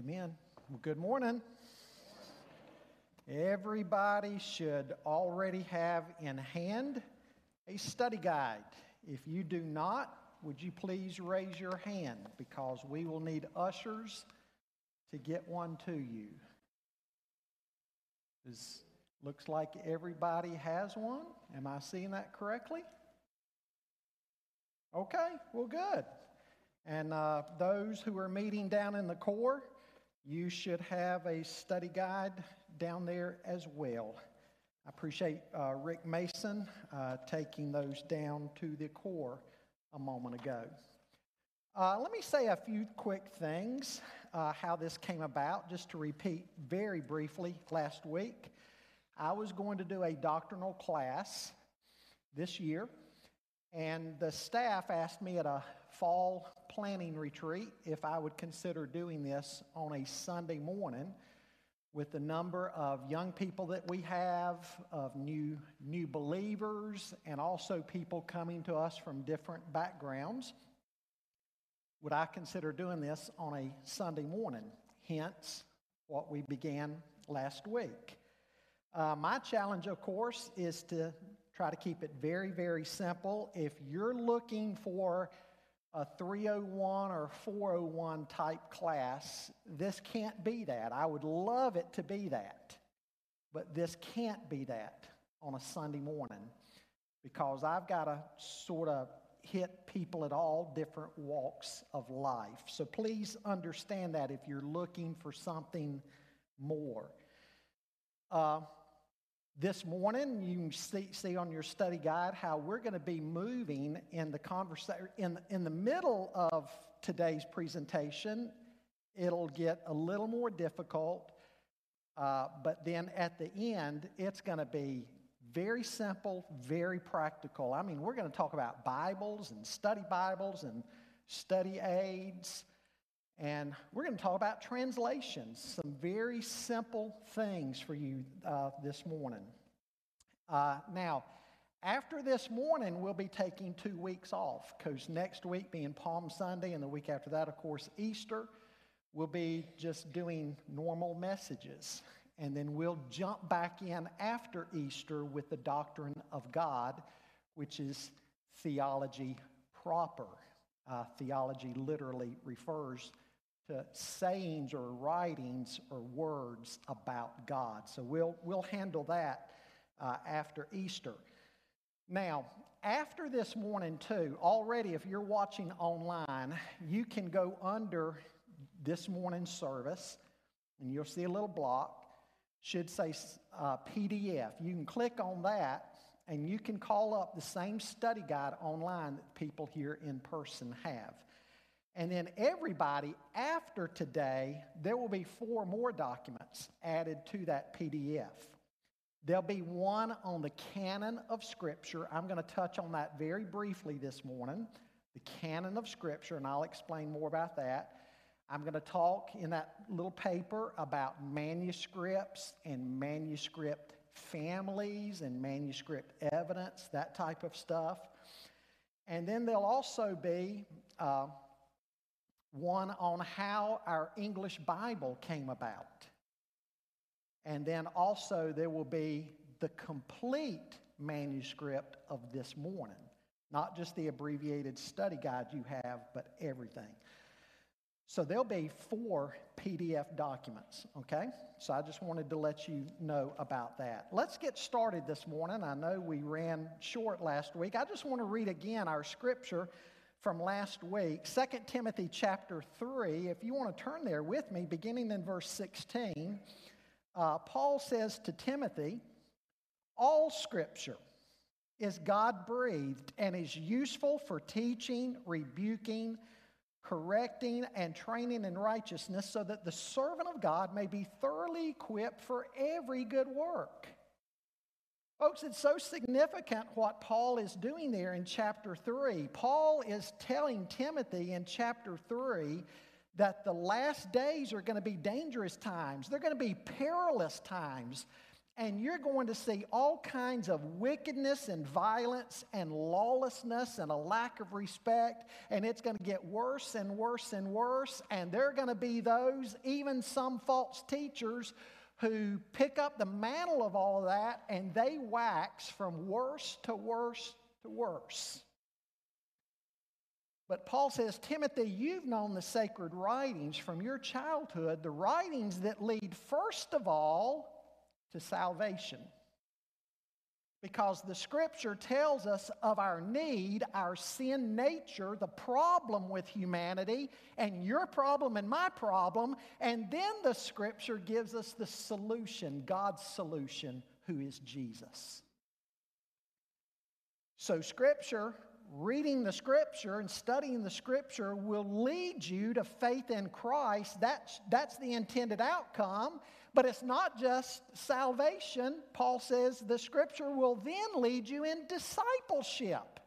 Amen. Well, good morning. Everybody should already have in hand a study guide. If you do not, would you please raise your hand because we will need ushers to get one to you. This looks like everybody has one. Am I seeing that correctly? Okay, well, good. And uh, those who are meeting down in the core, you should have a study guide down there as well. I appreciate uh, Rick Mason uh, taking those down to the core a moment ago. Uh, let me say a few quick things uh, how this came about, just to repeat very briefly. Last week, I was going to do a doctrinal class this year, and the staff asked me at a fall planning retreat if I would consider doing this on a Sunday morning with the number of young people that we have, of new, new believers, and also people coming to us from different backgrounds. Would I consider doing this on a Sunday morning? Hence, what we began last week. Uh, my challenge, of course, is to try to keep it very, very simple. If you're looking for a 301 or 401 type class, this can't be that. I would love it to be that, but this can't be that on a Sunday morning because I've got to sort of hit people at all different walks of life. So please understand that if you're looking for something more. Uh, this morning, you see, see on your study guide how we're going to be moving in the conversation. In, in the middle of today's presentation, it'll get a little more difficult, uh, but then at the end, it's going to be very simple, very practical. I mean, we're going to talk about Bibles and study Bibles and study aids and we're going to talk about translations, some very simple things for you uh, this morning. Uh, now, after this morning, we'll be taking two weeks off because next week being Palm Sunday, and the week after that, of course, Easter, we'll be just doing normal messages. And then we'll jump back in after Easter with the doctrine of God, which is theology proper. Uh, theology literally refers to sayings or writings or words about God. So we'll, we'll handle that uh, after Easter. Now, after this morning, too, already if you're watching online, you can go under this morning's service and you'll see a little block, should say uh, PDF. You can click on that and you can call up the same study guide online that people here in person have. And then everybody after today, there will be four more documents added to that PDF. There'll be one on the canon of Scripture. I'm going to touch on that very briefly this morning. The canon of Scripture, and I'll explain more about that. I'm going to talk in that little paper about manuscripts and manuscript families and manuscript evidence, that type of stuff. And then there'll also be uh, one on how our English Bible came about. And then also there will be the complete manuscript of this morning, not just the abbreviated study guide you have, but everything. So there'll be four PDF documents, okay? So I just wanted to let you know about that. Let's get started this morning. I know we ran short last week. I just want to read again our scripture from last week, 2 Timothy chapter 3. If you want to turn there with me, beginning in verse 16, uh, Paul says to Timothy, All scripture is God breathed and is useful for teaching, rebuking, correcting, and training in righteousness, so that the servant of God may be thoroughly equipped for every good work. Folks, it's so significant what Paul is doing there in chapter 3. Paul is telling Timothy in chapter 3 that the last days are going to be dangerous times, they're going to be perilous times. and you're going to see all kinds of wickedness and violence and lawlessness and a lack of respect, and it's going to get worse and worse and worse. And there are going to be those, even some false teachers, who pick up the mantle of all of that and they wax from worse to worse to worse. But Paul says, Timothy, you've known the sacred writings from your childhood, the writings that lead first of all to salvation. Because the scripture tells us of our need, our sin nature, the problem with humanity, and your problem and my problem. And then the scripture gives us the solution, God's solution, who is Jesus. So, scripture, reading the scripture and studying the scripture will lead you to faith in Christ. That's, that's the intended outcome. But it's not just salvation. Paul says the scripture will then lead you in discipleship.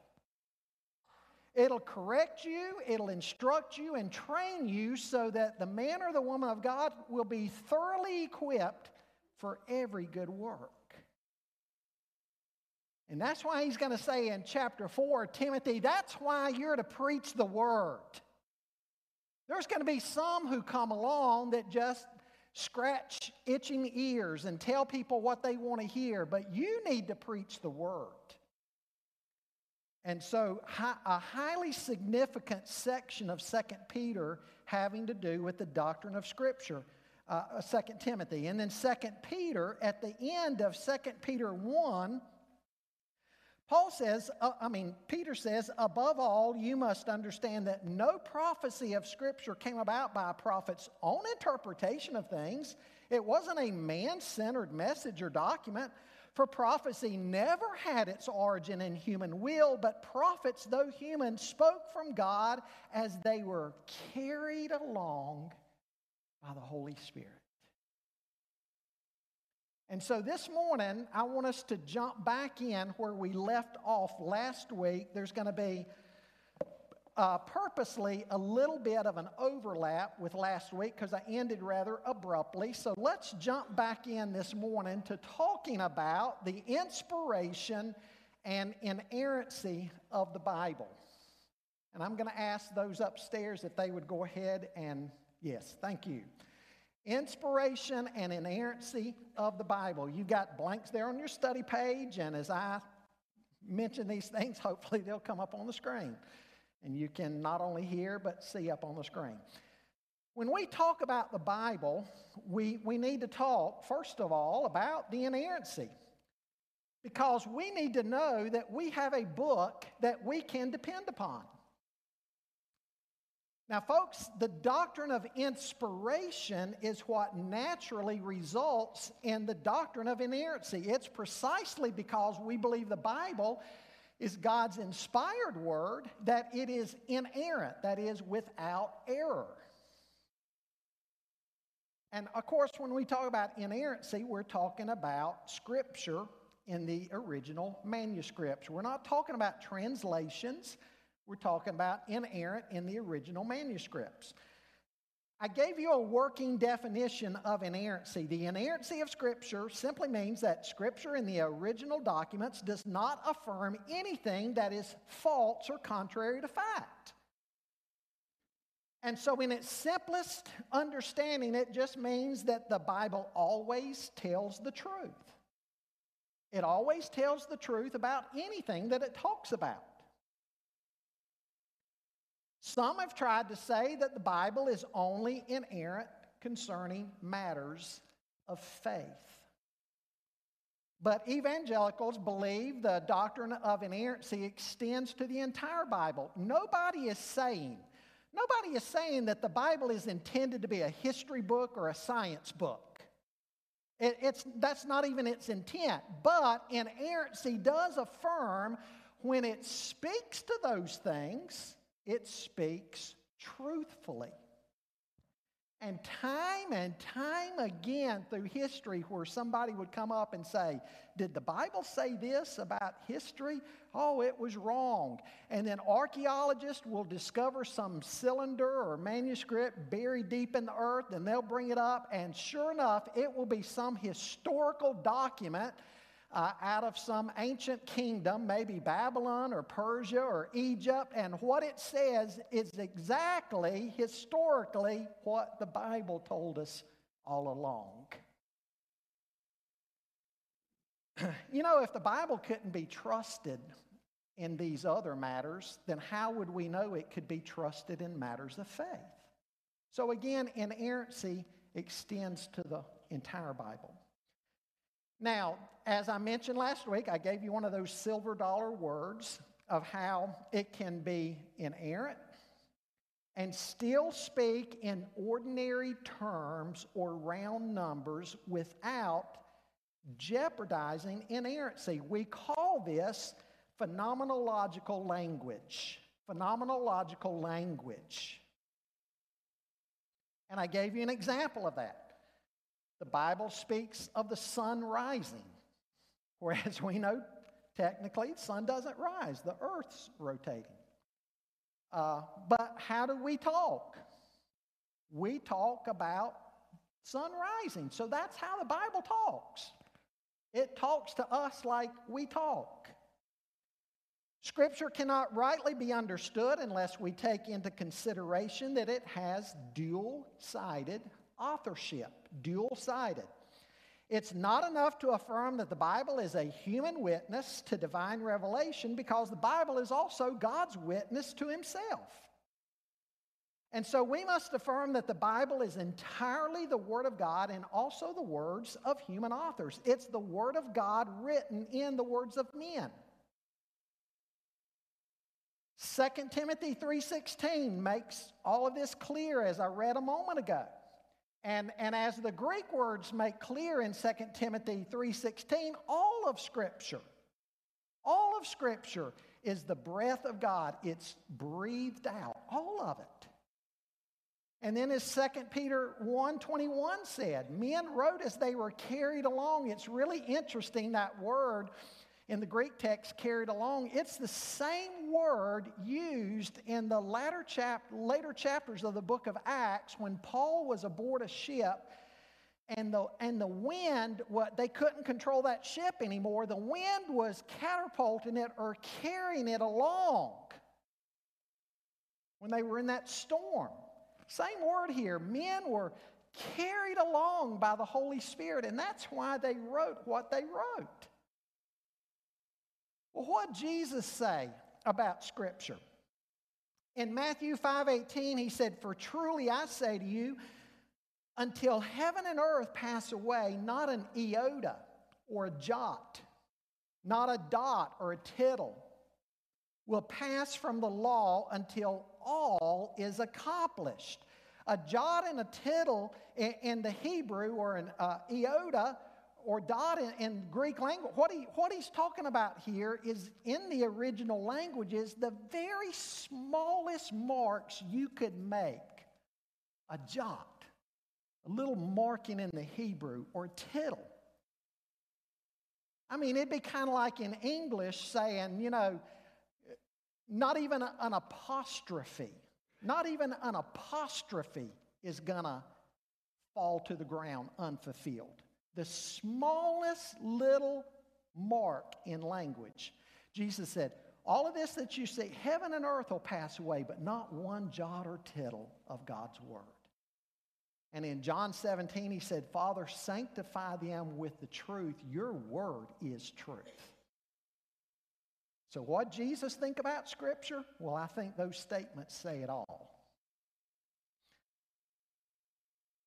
It'll correct you, it'll instruct you, and train you so that the man or the woman of God will be thoroughly equipped for every good work. And that's why he's going to say in chapter 4, Timothy, that's why you're to preach the word. There's going to be some who come along that just scratch itching ears and tell people what they want to hear, but you need to preach the word. And so, a highly significant section of 2 Peter having to do with the doctrine of Scripture, uh, 2 Timothy. And then 2 Peter, at the end of 2 Peter 1, Paul says, uh, I mean, Peter says, above all, you must understand that no prophecy of Scripture came about by a prophet's own interpretation of things. It wasn't a man centered message or document, for prophecy never had its origin in human will, but prophets, though human, spoke from God as they were carried along by the Holy Spirit. And so this morning, I want us to jump back in where we left off last week. There's going to be uh, purposely a little bit of an overlap with last week because I ended rather abruptly. So let's jump back in this morning to talking about the inspiration and inerrancy of the Bible. And I'm going to ask those upstairs if they would go ahead and, yes, thank you. Inspiration and inerrancy of the Bible. You've got blanks there on your study page, and as I mention these things, hopefully they'll come up on the screen. And you can not only hear, but see up on the screen. When we talk about the Bible, we, we need to talk, first of all, about the inerrancy. Because we need to know that we have a book that we can depend upon. Now, folks, the doctrine of inspiration is what naturally results in the doctrine of inerrancy. It's precisely because we believe the Bible is God's inspired word that it is inerrant, that is, without error. And of course, when we talk about inerrancy, we're talking about scripture in the original manuscripts. We're not talking about translations. We're talking about inerrant in the original manuscripts. I gave you a working definition of inerrancy. The inerrancy of Scripture simply means that Scripture in the original documents does not affirm anything that is false or contrary to fact. And so, in its simplest understanding, it just means that the Bible always tells the truth. It always tells the truth about anything that it talks about. Some have tried to say that the Bible is only inerrant concerning matters of faith. But evangelicals believe the doctrine of inerrancy extends to the entire Bible. Nobody is saying, nobody is saying that the Bible is intended to be a history book or a science book. It, it's, that's not even its intent. But inerrancy does affirm when it speaks to those things it speaks truthfully. And time and time again through history, where somebody would come up and say, Did the Bible say this about history? Oh, it was wrong. And then archaeologists will discover some cylinder or manuscript buried deep in the earth, and they'll bring it up, and sure enough, it will be some historical document uh, out of some ancient kingdom, maybe Babylon or Persia or Egypt, and what it says is exactly, historically, what the Bible told us all along. you know, if the Bible couldn't be trusted in these other matters, then how would we know it could be trusted in matters of faith? So, again, inerrancy extends to the entire Bible. Now, as I mentioned last week, I gave you one of those silver dollar words of how it can be inerrant and still speak in ordinary terms or round numbers without jeopardizing inerrancy. We call this phenomenological language. Phenomenological language. And I gave you an example of that. The Bible speaks of the sun rising, whereas we know technically the sun doesn't rise, the earth's rotating. Uh, but how do we talk? We talk about sun rising. So that's how the Bible talks. It talks to us like we talk. Scripture cannot rightly be understood unless we take into consideration that it has dual sided authorship, dual sided. It's not enough to affirm that the Bible is a human witness to divine revelation because the Bible is also God's witness to himself. And so we must affirm that the Bible is entirely the Word of God and also the words of human authors. It's the Word of God written in the words of men. 2 Timothy 3:16 makes all of this clear as I read a moment ago. And, and as the Greek words make clear in 2 Timothy 3:16, all of Scripture, all of Scripture is the breath of God. It's breathed out, all of it. And then as 2 Peter 1:21 said, men wrote as they were carried along. It's really interesting that word in the Greek text carried along, it's the same word used in the latter chap- later chapters of the book of Acts when Paul was aboard a ship and the, and the wind, what, they couldn't control that ship anymore. The wind was catapulting it or carrying it along when they were in that storm. Same word here. Men were carried along by the Holy Spirit, and that's why they wrote what they wrote. Well, what Jesus say about Scripture? In Matthew 5:18, he said, For truly I say to you, until heaven and earth pass away, not an iota or a jot, not a dot or a tittle will pass from the law until all is accomplished. A jot and a tittle in the Hebrew or an uh, iota or dot in, in Greek language, what, he, what he's talking about here is in the original languages, the very smallest marks you could make. A jot, a little marking in the Hebrew, or tittle. I mean, it'd be kind of like in English saying, you know, not even an apostrophe, not even an apostrophe is going to fall to the ground unfulfilled the smallest little mark in language. Jesus said, All of this that you see, heaven and earth will pass away, but not one jot or tittle of God's word. And in John 17, he said, Father, sanctify them with the truth. Your word is truth. So, what Jesus think about Scripture? Well, I think those statements say it all.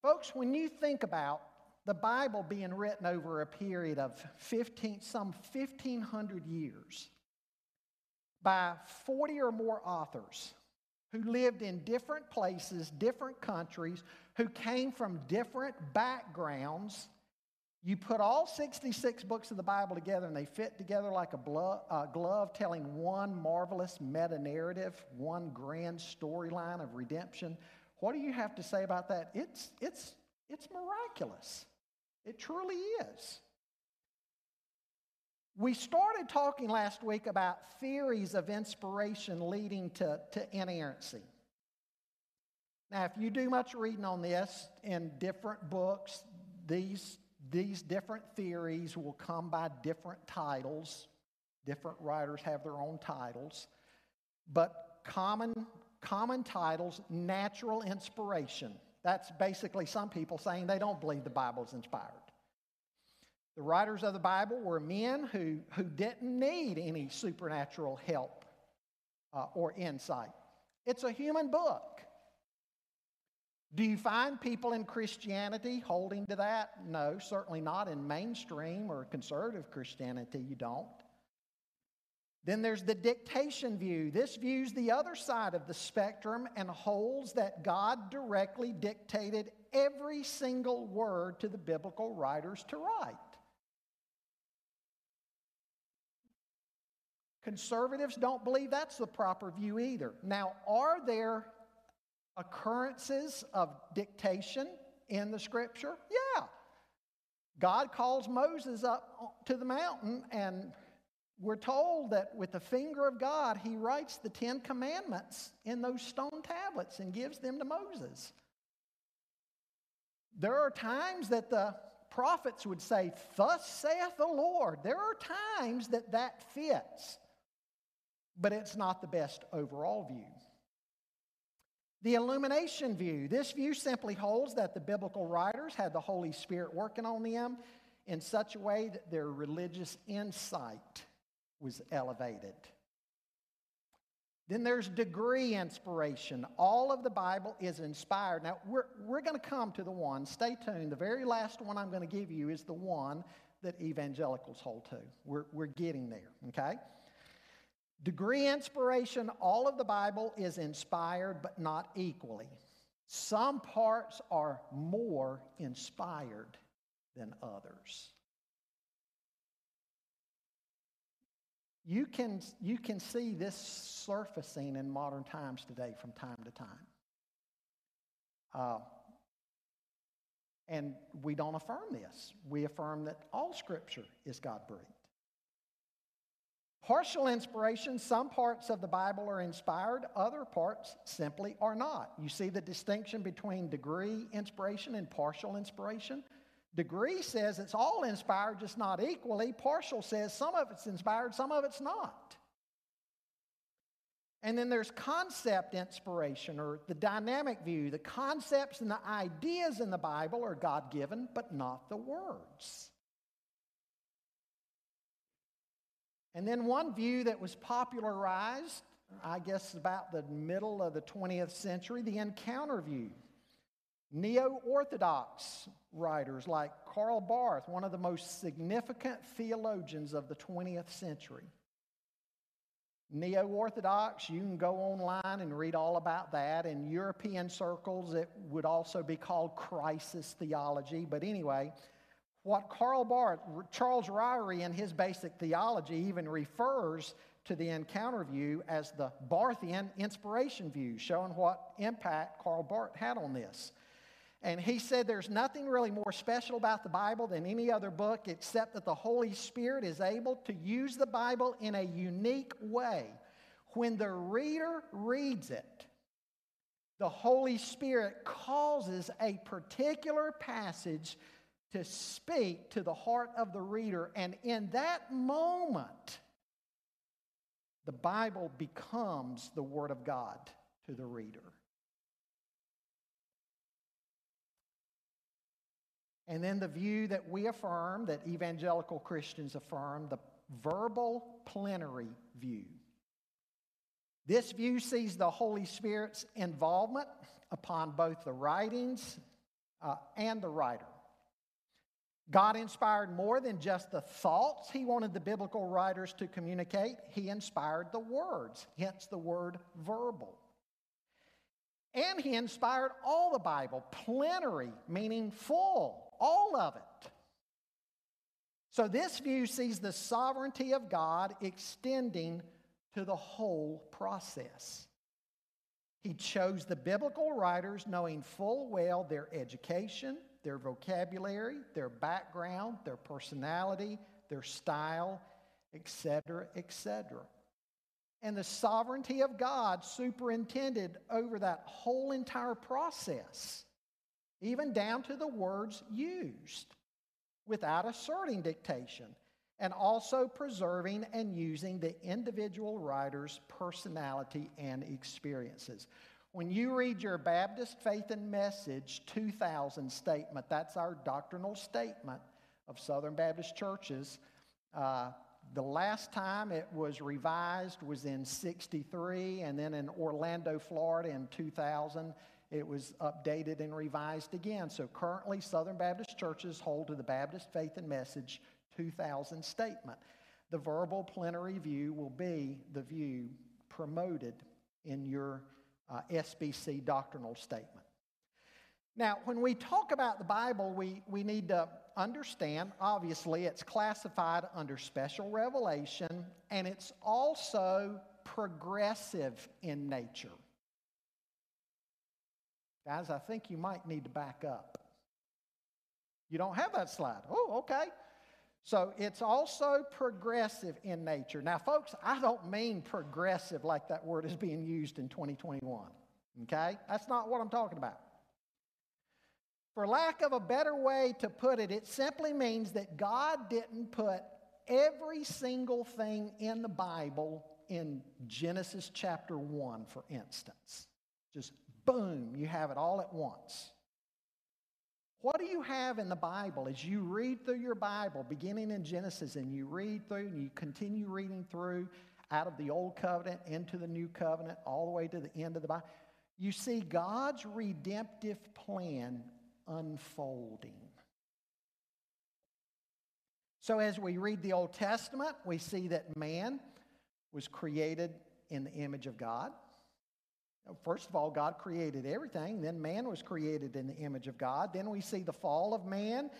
Folks, when you think about the Bible being written over a period of 15, some 1,500 years by 40 or more authors who lived in different places, different countries, who came from different backgrounds. You put all 66 books of the Bible together and they fit together like a uh, glove, telling one marvelous meta narrative, one grand storyline of redemption What do you have to say about that? It's, it's, it's miraculous. It truly is. We started talking last week about theories of inspiration leading to, to inerrancy. Now, if you do much reading on this in different books, these, these different theories will come by different titles. Different writers have their own titles. But common, common titles, natural inspiration. That's basically some people saying they don't believe the Bible is inspired. The writers of the Bible were men who, who didn't need any supernatural help uh, or insight. It's a human book. Do you find people in Christianity holding to that? No, certainly not in mainstream or conservative Christianity, you don't. Then there's the dictation view. This views the other side of the spectrum and holds that God directly dictated every single word to the biblical writers to write. Conservatives don't believe that's the proper view either. Now, are there occurrences of dictation in the scripture? Yeah. God calls Moses up to the mountain, and we're told that with the finger of God, he writes the Ten Commandments in those stone tablets and gives them to Moses. There are times that the prophets would say, Thus saith the Lord. There are times that that fits, but it's not the best overall view. The illumination view. This view simply holds that the biblical writers had the Holy Spirit working on them in such a way that their religious insight was elevated. Then there's degree inspiration. All of the Bible is inspired. Now, we're, we're going to come to the one, stay tuned. The very last one I'm going to give you is the one that evangelicals hold to. We're, we're getting there, okay? Degree inspiration, all of the Bible is inspired, but not equally. Some parts are more inspired than others. You can, you can see this surfacing in modern times today from time to time. Uh, and we don't affirm this. We affirm that all Scripture is God breathed. Partial inspiration, some parts of the Bible are inspired, other parts simply are not. You see the distinction between degree inspiration and partial inspiration? Degree says it's all inspired, just not equally. Partial says some of it's inspired, some of it's not. And then there's concept inspiration or the dynamic view. The concepts and the ideas in the Bible are God given, but not the words. And then one view that was popularized, I guess, about the middle of the 20th century, the encounter view. Neo Orthodox writers like Karl Barth, one of the most significant theologians of the 20th century. Neo Orthodox, you can go online and read all about that. In European circles, it would also be called crisis theology. But anyway, what Karl Barth, Charles Ryrie in his basic theology even refers to the encounter view as the Barthian inspiration view, showing what impact Karl Barth had on this. And he said there's nothing really more special about the Bible than any other book except that the Holy Spirit is able to use the Bible in a unique way. When the reader reads it, the Holy Spirit causes a particular passage to speak to the heart of the reader. And in that moment, the Bible becomes the Word of God to the reader. And then the view that we affirm, that evangelical Christians affirm, the verbal plenary view. This view sees the Holy Spirit's involvement upon both the writings uh, and the writer. God inspired more than just the thoughts he wanted the biblical writers to communicate, he inspired the words, hence the word verbal. And he inspired all the Bible, plenary, meaning full all of it. So, this view sees the sovereignty of God extending to the whole process. He chose the biblical writers knowing full well their education, their vocabulary, their background, their personality, their style, etc., etc. And the sovereignty of God superintended over that whole entire process, even down to the words used, without asserting dictation, and also preserving and using the individual writer's personality and experiences. When you read your Baptist Faith and Message 2000 statement, that's our doctrinal statement of Southern Baptist churches. Uh, the last time it was revised was in 63, and then in Orlando, Florida in 2000, it was updated and revised again. So currently, Southern Baptist churches hold to the Baptist Faith and Message 2000 statement. The verbal plenary view will be the view promoted in your uh, SBC doctrinal statement. Now, when we talk about the Bible, we, we need to understand obviously, it's classified under special revelation and it's also progressive in nature. Guys, I think you might need to back up. You don't have that slide. Oh, okay. So it's also progressive in nature. Now, folks, I don't mean progressive like that word is being used in 2021. Okay? That's not what I'm talking about. For lack of a better way to put it, it simply means that God didn't put every single thing in the Bible in Genesis chapter 1, for instance. Just boom, you have it all at once. What do you have in the Bible as you read through your Bible, beginning in Genesis, and you read through and you continue reading through out of the Old Covenant into the New Covenant, all the way to the end of the Bible? You see God's redemptive plan unfolding. So, as we read the Old Testament, we see that man was created in the image of God. First of all, God created everything. Then man was created in the image of God. Then we see the fall of man.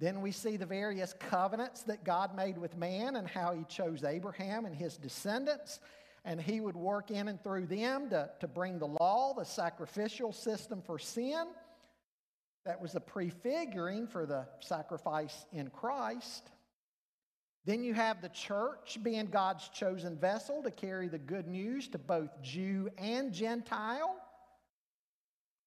Then we see the various covenants that God made with man and how he chose Abraham and his descendants. And he would work in and through them to, to bring the law, the sacrificial system for sin. That was a prefiguring for the sacrifice in Christ. Then you have the church being God's chosen vessel to carry the good news to both Jew and Gentile.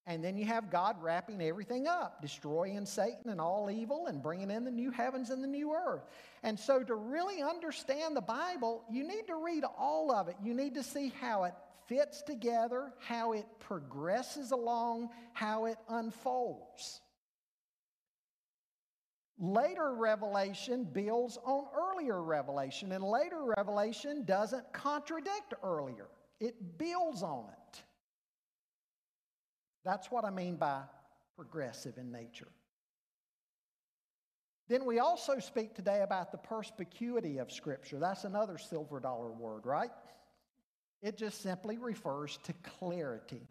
And then you have God wrapping everything up, destroying Satan and all evil and bringing in the new heavens and the new earth. And so, to really understand the Bible, you need to read all of it. You need to see how it fits together, how it progresses along, how it unfolds. Later revelation builds on earlier revelation, and later revelation doesn't contradict earlier, it builds on it. That's what I mean by progressive in nature. Then we also speak today about the perspicuity of Scripture. That's another silver dollar word, right? It just simply refers to clarity.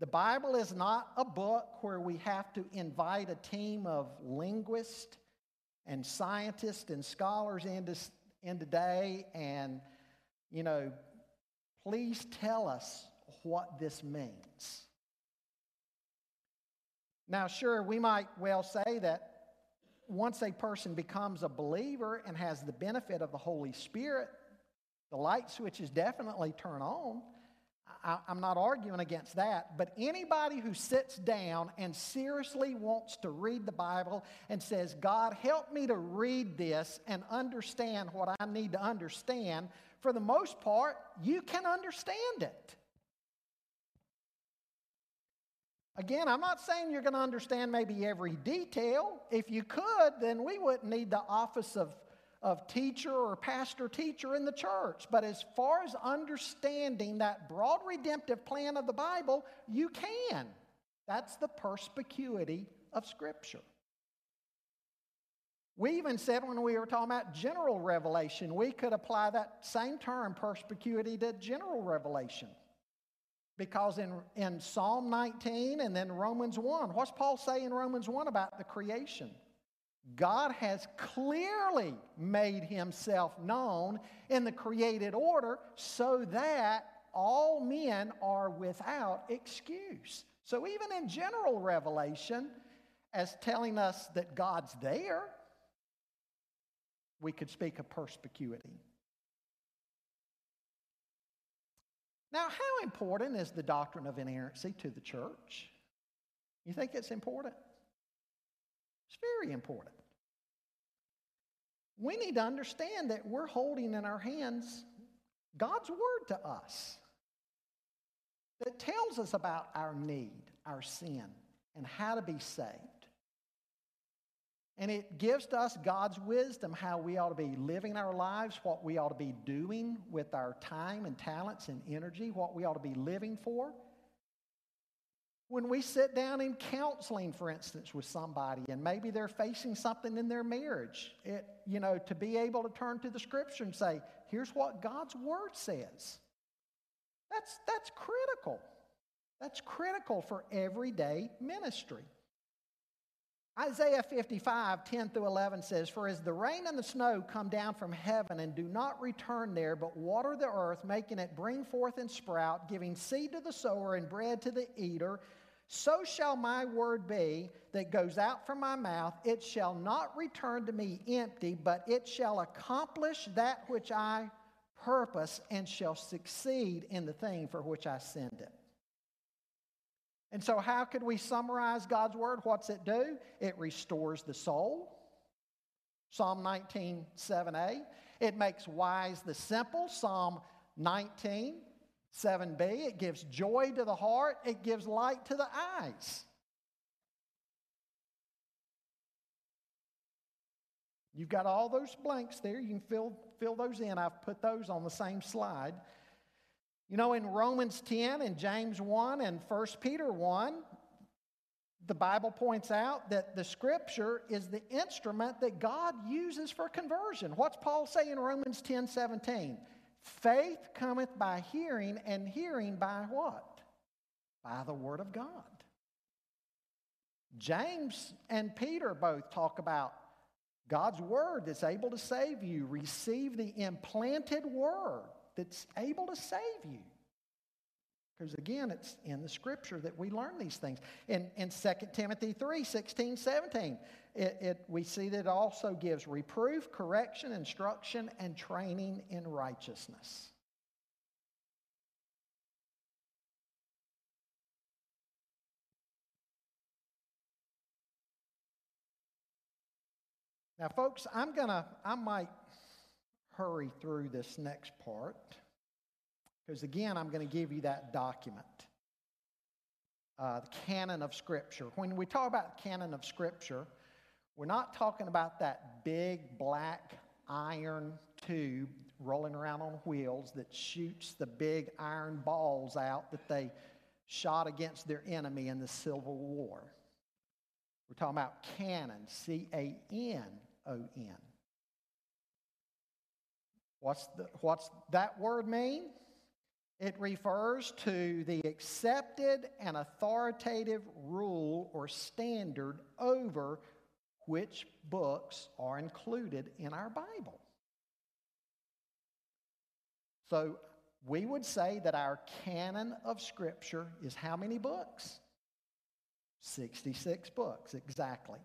The Bible is not a book where we have to invite a team of linguists and scientists and scholars into, in today and, you know, please tell us what this means. Now, sure, we might well say that once a person becomes a believer and has the benefit of the Holy Spirit, the light switches definitely turn on. I, am not arguing against that, but anybody who sits down and seriously wants to read the Bible and says, God, help me to read this and understand what I need to understand, for the most part, you can understand it. Again, I'm not saying you're going to understand maybe every detail. If you could, then we wouldn't need the office of of teacher or pastor teacher in the church. But as far as understanding that broad redemptive plan of the Bible, you can. That's the perspicuity of Scripture. We even said when we were talking about general revelation, we could apply that same term, perspicuity, to general revelation. Because in, in Psalm 19 and then Romans 1, what's Paul say in Romans 1 about the creation? God has clearly made himself known in the created order so that all men are without excuse. So, even in general revelation, as telling us that God's there, we could speak of perspicuity. Now, how important is the doctrine of inerrancy to the church? You think it's important? Very important. We need to understand that we're holding in our hands God's word to us that tells us about our need, our sin, and how to be saved. And it gives to us God's wisdom how we ought to be living our lives, what we ought to be doing with our time and talents and energy, what we ought to be living for. When we sit down in counseling, for instance, with somebody, and maybe they're facing something in their marriage, it, you know, to be able to turn to the scripture and say, here's what God's word says. That's, that's critical. That's critical for everyday ministry. Isaiah 55, 10 through 11 says, For as the rain and the snow come down from heaven and do not return there, but water the earth, making it bring forth and sprout, giving seed to the sower and bread to the eater, so shall my word be that goes out from my mouth. It shall not return to me empty, but it shall accomplish that which I purpose and shall succeed in the thing for which I send it. And so, how could we summarize God's word? What's it do? It restores the soul. Psalm 19, 7a. It makes wise the simple. Psalm 19, 7b. It gives joy to the heart. It gives light to the eyes. You've got all those blanks there. You can fill, fill those in. I've put those on the same slide. You know, in Romans 10 and James 1 and 1 Peter 1, the Bible points out that the scripture is the instrument that God uses for conversion. What's Paul say in Romans 10 17? Faith cometh by hearing, and hearing by what? By the word of God. James and Peter both talk about God's word that's able to save you. Receive the implanted word that's able to save you. Because again, it's in the scripture that we learn these things. In, in 2 Timothy 3 16, 17, it, it, we see that it also gives reproof, correction, instruction, and training in righteousness. Now, folks, I'm going to, I might hurry through this next part because, again, I'm going to give you that document. Uh, the canon of Scripture. When we talk about canon of Scripture, we're not talking about that big black iron tube rolling around on wheels that shoots the big iron balls out that they shot against their enemy in the Civil War. We're talking about canon, C A N O N. What's, what's that word mean? It refers to the accepted and authoritative rule or standard over which books are included in our Bible. So we would say that our canon of Scripture is how many books? 66 books, exactly.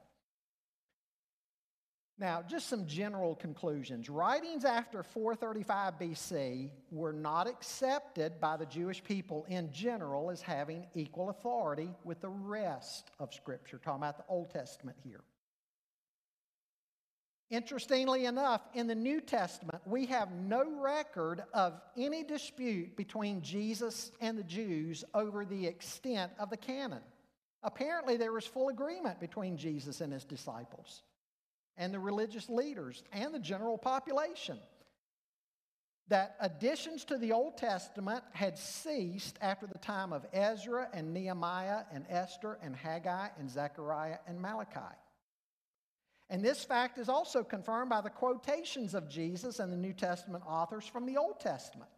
Now, just some general conclusions. Writings after 435 BC were not accepted by the Jewish people in general as having equal authority with the rest of Scripture. Talking about the Old Testament here. Interestingly enough, in the New Testament, we have no record of any dispute between Jesus and the Jews over the extent of the canon. Apparently, there was full agreement between Jesus and his disciples and the religious leaders and the general population that additions to the Old Testament had ceased after the time of Ezra and Nehemiah and Esther and Haggai and Zechariah and Malachi. And this fact is also confirmed by the quotations of Jesus and the New Testament authors from the Old Testament.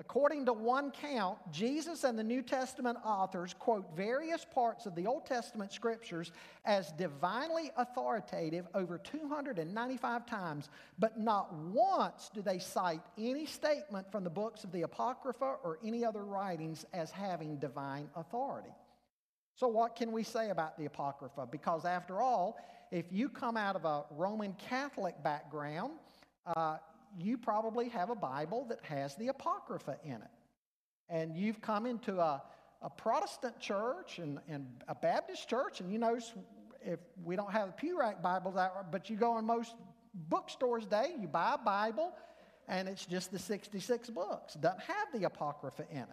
According to one count, Jesus and the New Testament authors quote various parts of the Old Testament scriptures as divinely authoritative over 295 times, but not once do they cite any statement from the books of the Apocrypha or any other writings as having divine authority. So, what can we say about the Apocrypha? Because, after all, if you come out of a Roman Catholic background, uh, you probably have a Bible that has the Apocrypha in it. And you've come into a, a Protestant church and, and a Baptist church, and you know, if we don't have the Pew Rack Bibles out, but you go in most bookstores today, you buy a Bible, and it's just the 66 books. Doesn't have the Apocrypha in it.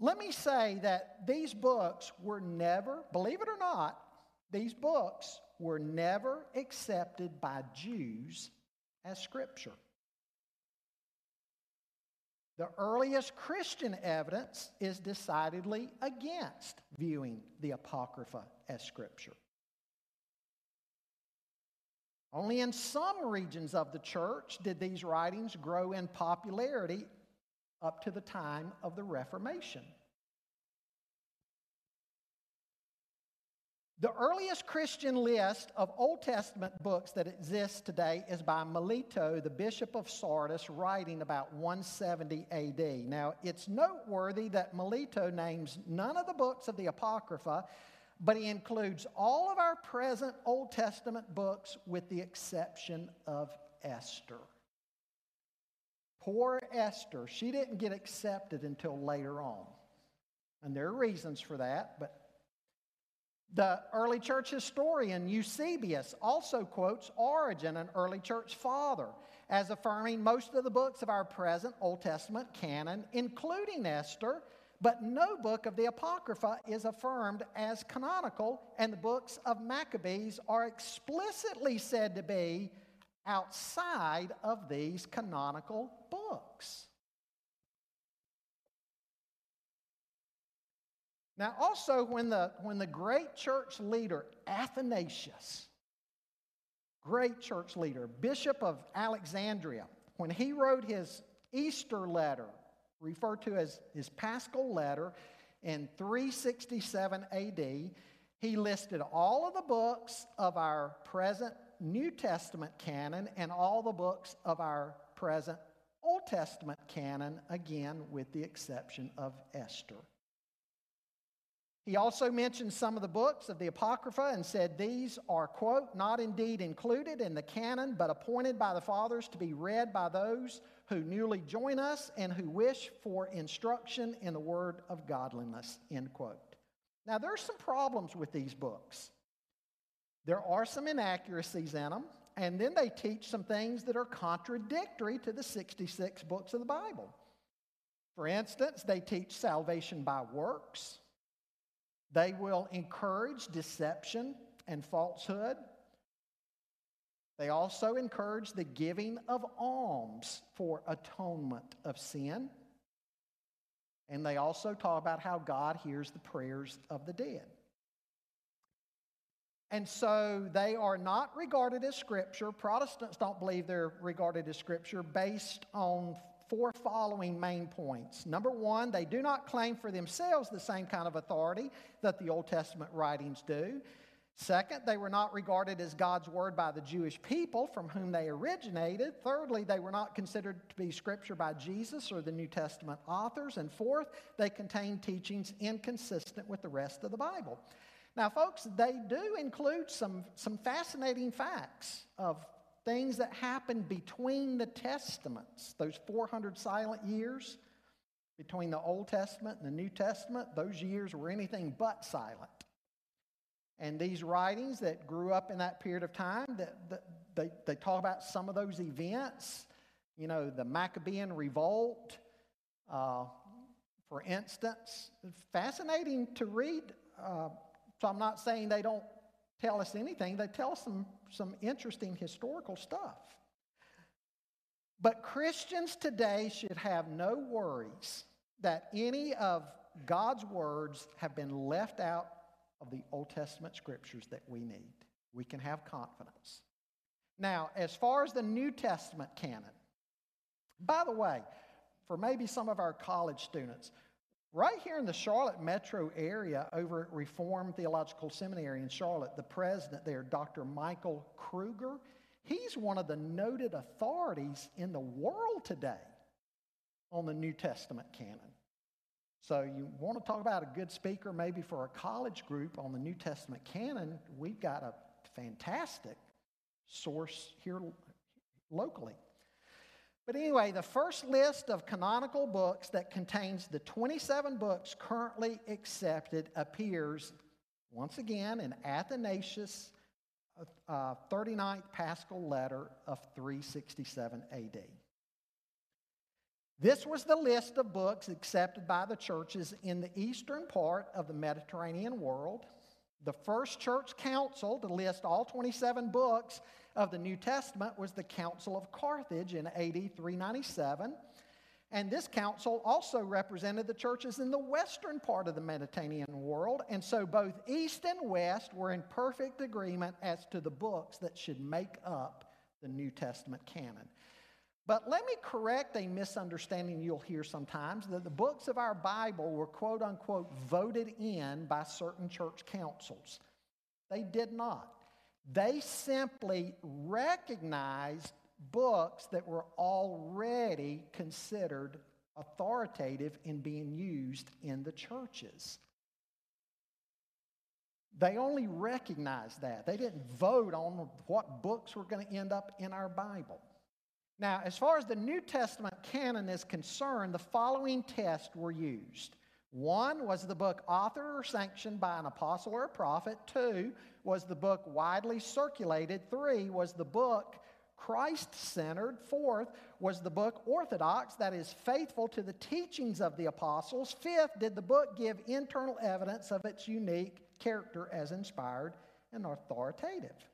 Let me say that these books were never, believe it or not, these books were never accepted by Jews as Scripture. The earliest Christian evidence is decidedly against viewing the Apocrypha as Scripture. Only in some regions of the church did these writings grow in popularity up to the time of the Reformation. The earliest Christian list of Old Testament books that exists today is by Melito, the Bishop of Sardis, writing about 170 AD. Now, it's noteworthy that Melito names none of the books of the Apocrypha, but he includes all of our present Old Testament books with the exception of Esther. Poor Esther, she didn't get accepted until later on. And there are reasons for that, but the early church historian Eusebius also quotes Origen, an early church father, as affirming most of the books of our present Old Testament canon, including Esther, but no book of the Apocrypha is affirmed as canonical, and the books of Maccabees are explicitly said to be outside of these canonical books. Now, also, when the, when the great church leader, Athanasius, great church leader, Bishop of Alexandria, when he wrote his Easter letter, referred to as his Paschal letter in 367 AD, he listed all of the books of our present New Testament canon and all the books of our present Old Testament canon, again, with the exception of Esther. He also mentioned some of the books of the Apocrypha and said these are, quote, not indeed included in the canon, but appointed by the fathers to be read by those who newly join us and who wish for instruction in the word of godliness, end quote. Now, there's some problems with these books. There are some inaccuracies in them, and then they teach some things that are contradictory to the 66 books of the Bible. For instance, they teach salvation by works. They will encourage deception and falsehood. They also encourage the giving of alms for atonement of sin. And they also talk about how God hears the prayers of the dead. And so they are not regarded as Scripture. Protestants don't believe they're regarded as Scripture based on four following main points. Number one, they do not claim for themselves the same kind of authority that the Old Testament writings do. Second, they were not regarded as God's word by the Jewish people from whom they originated. Thirdly, they were not considered to be scripture by Jesus or the New Testament authors. And fourth, they contain teachings inconsistent with the rest of the Bible. Now, folks, they do include some, some fascinating facts of things that happened between the testaments, those 400 silent years between the Old Testament and the New Testament, those years were anything but silent. And these writings that grew up in that period of time, that, that they, they talk about some of those events, you know, the Maccabean revolt, uh, for instance. Fascinating to read. Uh, so I'm not saying they don't tell us anything, they tell us some, some interesting historical stuff. But Christians today should have no worries that any of God's words have been left out of the Old Testament scriptures that we need. We can have confidence. Now, as far as the New Testament canon, By the way, for maybe some of our college students, right here in the Charlotte metro area over at Reformed Theological Seminary in Charlotte, the president there, Dr. Michael Kruger, he's one of the noted authorities in the world today on the New Testament canon. So, you want to talk about a good speaker maybe for a college group on the New Testament canon? We've got a fantastic source here locally. But anyway, the first list of canonical books that contains the 27 books currently accepted appears once again in Athanasius' uh, 39th Paschal letter of 367 AD. This was the list of books accepted by the churches in the eastern part of the Mediterranean world. The first church council to list all 27 books of the New Testament was the Council of Carthage in AD 397. And this council also represented the churches in the western part of the Mediterranean world. And so both East and West were in perfect agreement as to the books that should make up the New Testament canon. But let me correct a misunderstanding you'll hear sometimes that the books of our Bible were quote unquote voted in by certain church councils. They did not. They simply recognized books that were already considered authoritative in being used in the churches. They only recognized that. They didn't vote on what books were going to end up in our Bible. Now, as far as the New Testament canon is concerned, the following tests were used. One was the book authored or sanctioned by an apostle or a prophet. Two was the book widely circulated. Three was the book Christ centered. Fourth was the book orthodox, that is, faithful to the teachings of the apostles. Fifth, did the book give internal evidence of its unique character as inspired and authoritative?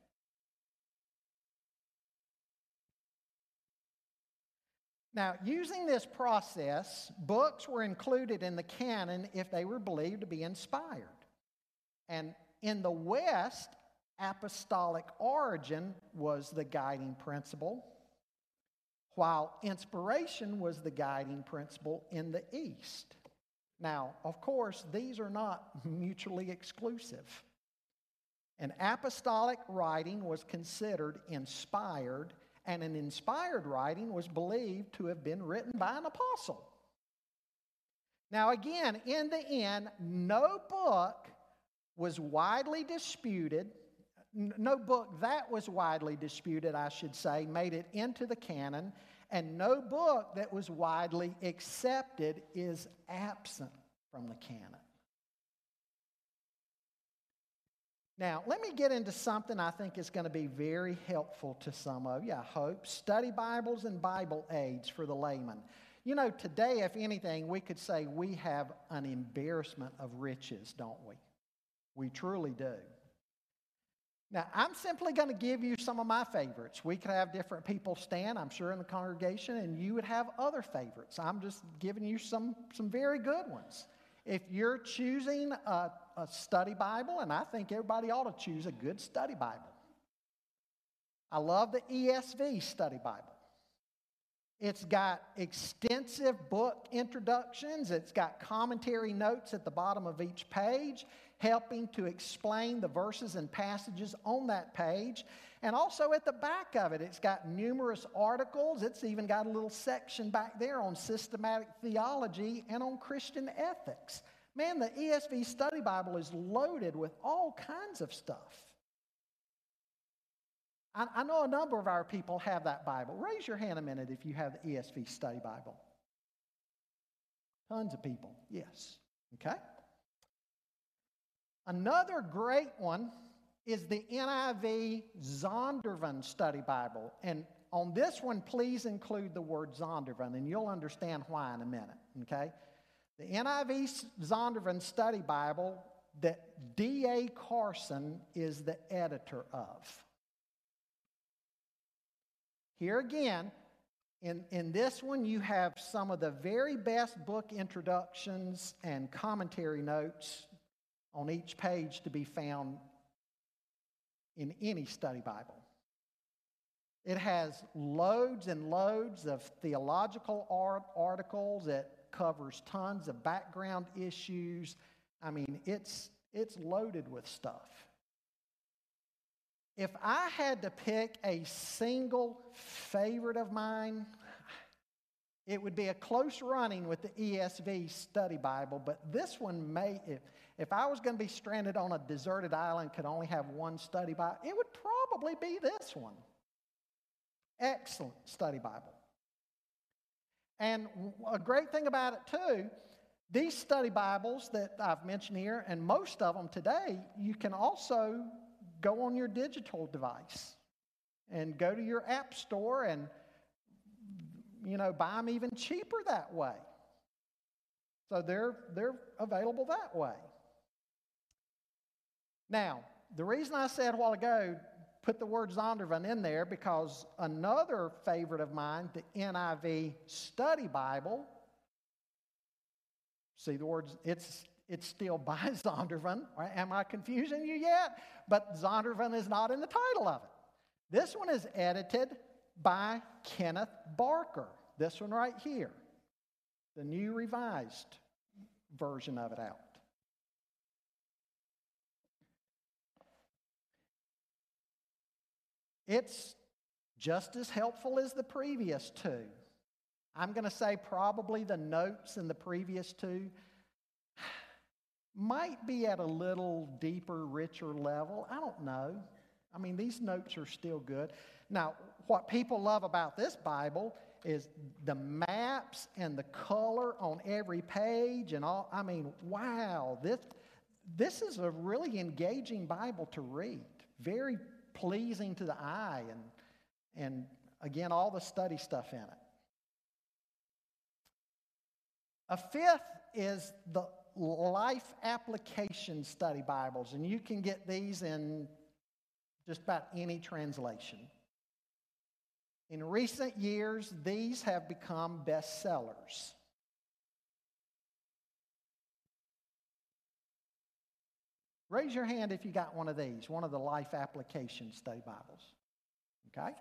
Now, using this process, books were included in the canon if they were believed to be inspired. And in the West, apostolic origin was the guiding principle, while inspiration was the guiding principle in the East. Now, of course, these are not mutually exclusive. An apostolic writing was considered inspired and an inspired writing was believed to have been written by an apostle. Now, again, in the end, no book was widely disputed. No book that was widely disputed, I should say, made it into the canon, and no book that was widely accepted is absent from the canon. Now, let me get into something I think is going to be very helpful to some of you, I hope. Study Bibles and Bible aids for the layman. You know, today, if anything, we could say we have an embarrassment of riches, don't we? We truly do. Now, I'm simply going to give you some of my favorites. We could have different people stand, I'm sure, in the congregation, and you would have other favorites. I'm just giving you some, some very good ones. If you're choosing a, a study Bible, and I think everybody ought to choose a good study Bible. I love the ESV study Bible. It's got extensive book introductions. It's got commentary notes at the bottom of each page, helping to explain the verses and passages on that page. And also at the back of it, it's got numerous articles. It's even got a little section back there on systematic theology and on Christian ethics. Man, the ESV Study Bible is loaded with all kinds of stuff. I, I know a number of our people have that Bible. Raise your hand a minute if you have the ESV Study Bible. Tons of people, yes. Okay? Another great one is the NIV Zondervan Study Bible. And on this one, please include the word Zondervan, and you'll understand why in a minute, okay? The NIV Zondervan Study Bible that D.A. Carson is the editor of. Here again, in, in this one, you have some of the very best book introductions and commentary notes on each page to be found in any study Bible. It has loads and loads of theological art articles. It covers tons of background issues. I mean, it's, it's loaded with stuff. If I had to pick a single favorite of mine, it would be a close running with the ESV study Bible, but this one may, if, if I was going to be stranded on a deserted island, could only have one study Bible, it would probably be this one. Excellent study Bible. And a great thing about it, too, these study Bibles that I've mentioned here, and most of them today, you can also go on your digital device and go to your app store and you know buy them even cheaper that way. So they're they're available that way. Now the reason i said a while ago put the word zondervan in there because another favorite of mine the niv study bible see the words it's it's still by Zondervan. Am I confusing you yet? But Zondervan is not in the title of it. This one is edited by Kenneth Barker. This one right here, the new revised version of it out. It's just as helpful as the previous two. I'm going to say probably the notes in the previous two might be at a little deeper, richer level. I don't know. I mean, these notes are still good. Now, what people love about this Bible is the maps and the color on every page and all. I mean, wow, this, this is a really engaging Bible to read. Very pleasing to the eye, and, and again, all the study stuff in it. A fifth is the life application study Bibles, and you can get these in just about any translation. In recent years, these have become bestsellers. Raise your hand if you got one of these, one of the life application study Bibles. Okay?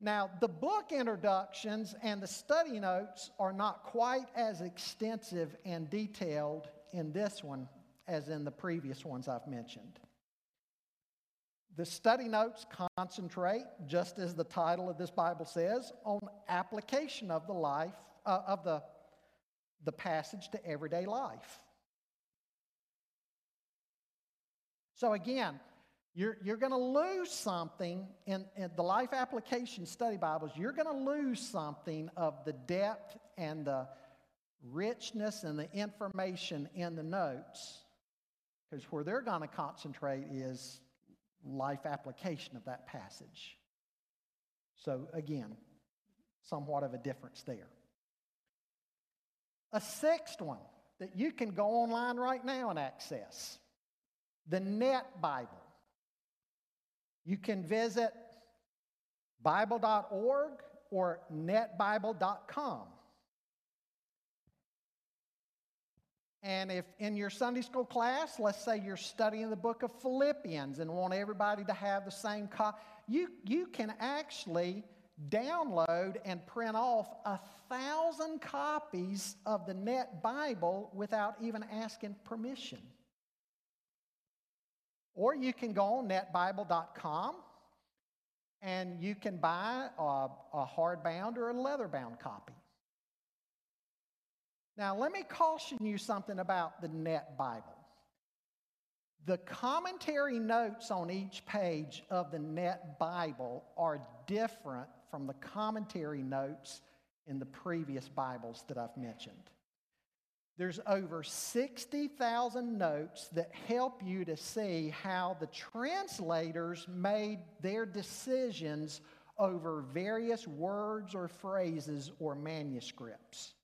Now, the book introductions and the study notes are not quite as extensive and detailed in this one as in the previous ones I've mentioned. The study notes concentrate, just as the title of this Bible says, on application of the life uh, of the, the passage to everyday life. So again, you're, you're going to lose something in, in the life application study Bibles. You're going to lose something of the depth and the richness and the information in the notes because where they're going to concentrate is life application of that passage. So, again, somewhat of a difference there. A sixth one that you can go online right now and access the Net Bible. You can visit Bible.org or netbible.com. And if in your Sunday school class, let's say you're studying the book of Philippians and want everybody to have the same copy, you, you can actually download and print off a thousand copies of the Net Bible without even asking permission. Or you can go on netbible.com and you can buy a, a hardbound or a leatherbound copy. Now, let me caution you something about the Net Bible. The commentary notes on each page of the Net Bible are different from the commentary notes in the previous Bibles that I've mentioned. There's over 60,000 notes that help you to see how the translators made their decisions over various words or phrases or manuscripts.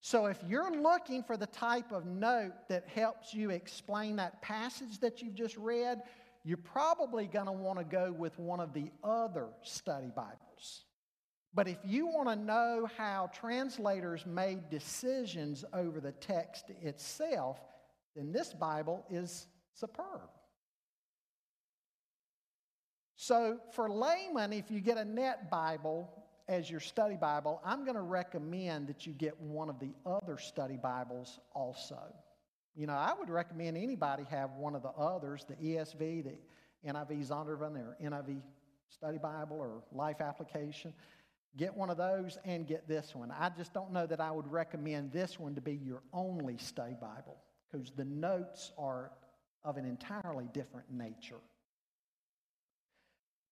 So, if you're looking for the type of note that helps you explain that passage that you've just read, you're probably going to want to go with one of the other study Bibles. But if you want to know how translators made decisions over the text itself, then this Bible is superb. So, for laymen, if you get a net Bible as your study Bible, I'm going to recommend that you get one of the other study Bibles also. You know, I would recommend anybody have one of the others, the ESV, the NIV Zondervan, or NIV Study Bible, or Life Application. Get one of those and get this one. I just don't know that I would recommend this one to be your only study Bible because the notes are of an entirely different nature.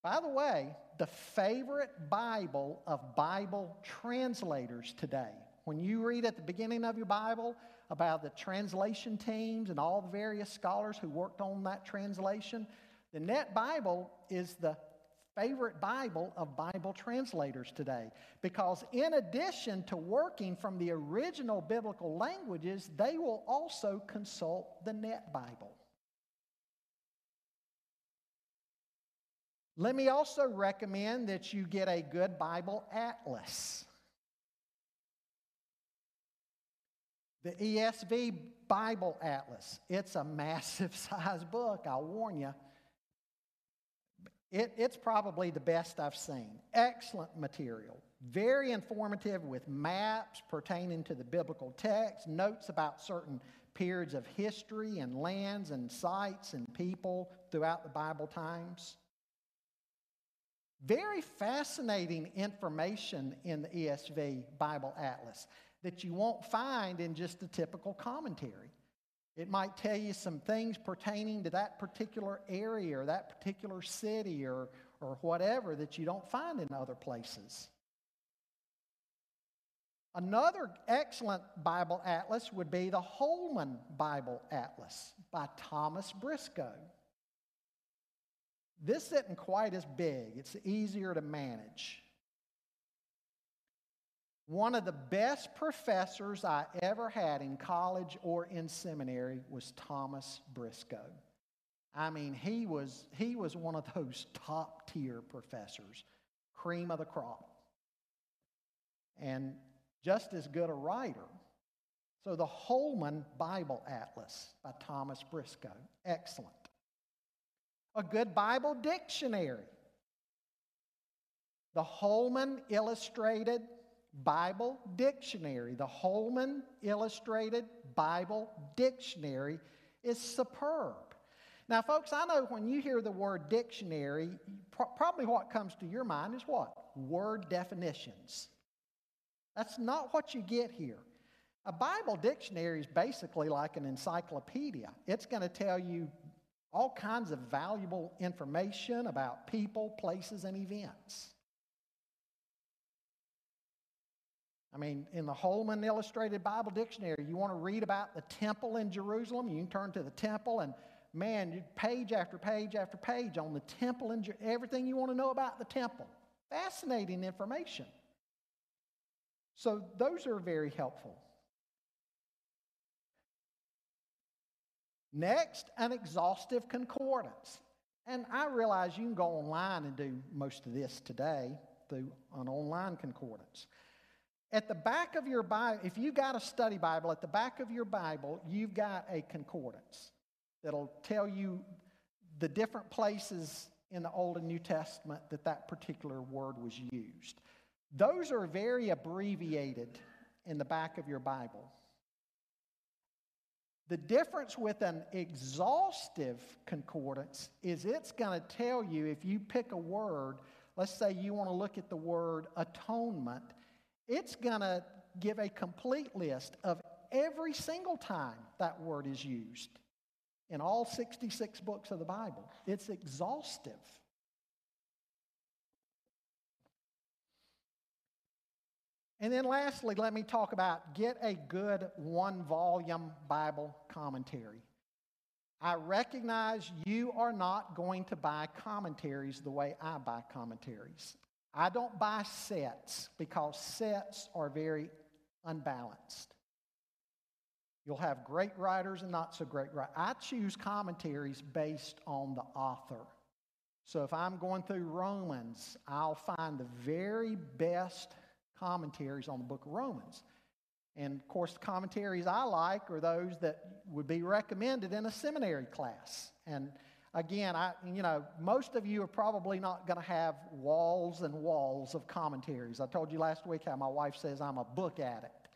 By the way, the favorite Bible of Bible translators today, when you read at the beginning of your Bible about the translation teams and all the various scholars who worked on that translation, the Net Bible is the favorite Bible of Bible translators today. Because in addition to working from the original biblical languages, they will also consult the Net Bible. Let me also recommend that you get a good Bible atlas. The ESV Bible Atlas. It's a massive size book, I'll warn you. It, it's probably the best I've seen. Excellent material. Very informative with maps pertaining to the biblical text, notes about certain periods of history and lands and sites and people throughout the Bible times. Very fascinating information in the ESV Bible Atlas that you won't find in just a typical commentary. It might tell you some things pertaining to that particular area or that particular city or, or whatever that you don't find in other places. Another excellent Bible atlas would be the Holman Bible Atlas by Thomas Brisco. This isn't quite as big, it's easier to manage. One of the best professors I ever had in college or in seminary was Thomas Brisco. I mean, he was, he was one of those top tier professors, cream of the crop, and just as good a writer. So, the Holman Bible Atlas by Thomas Brisco, excellent a good Bible dictionary. The Holman Illustrated Bible Dictionary. The Holman Illustrated Bible Dictionary is superb. Now, folks, I know when you hear the word dictionary, probably what comes to your mind is what? Word definitions. That's not what you get here. A Bible dictionary is basically like an encyclopedia. It's going to tell you all kinds of valuable information about people, places, and events. I mean, in the Holman Illustrated Bible Dictionary, you want to read about the temple in Jerusalem, you can turn to the temple and man, page after page after page on the temple and everything you want to know about the temple. Fascinating information. So, those are very helpful. Next, an exhaustive concordance. And I realize you can go online and do most of this today through an online concordance. At the back of your Bible, if you've got a study Bible, at the back of your Bible, you've got a concordance that'll tell you the different places in the Old and New Testament that that particular word was used. Those are very abbreviated in the back of your Bible. The difference with an exhaustive concordance is it's going to tell you if you pick a word, let's say you want to look at the word atonement, it's going to give a complete list of every single time that word is used in all 66 books of the Bible. It's exhaustive. And then lastly, let me talk about get a good one volume Bible commentary. I recognize you are not going to buy commentaries the way I buy commentaries. I don't buy sets because sets are very unbalanced. You'll have great writers and not so great writers. I choose commentaries based on the author. So if I'm going through Romans, I'll find the very best commentaries on the book of Romans. And of course, the commentaries I like are those that would be recommended in a seminary class. And again, I, you know, most of you are probably not going to have walls and walls of commentaries. I told you last week how my wife says I'm a book addict.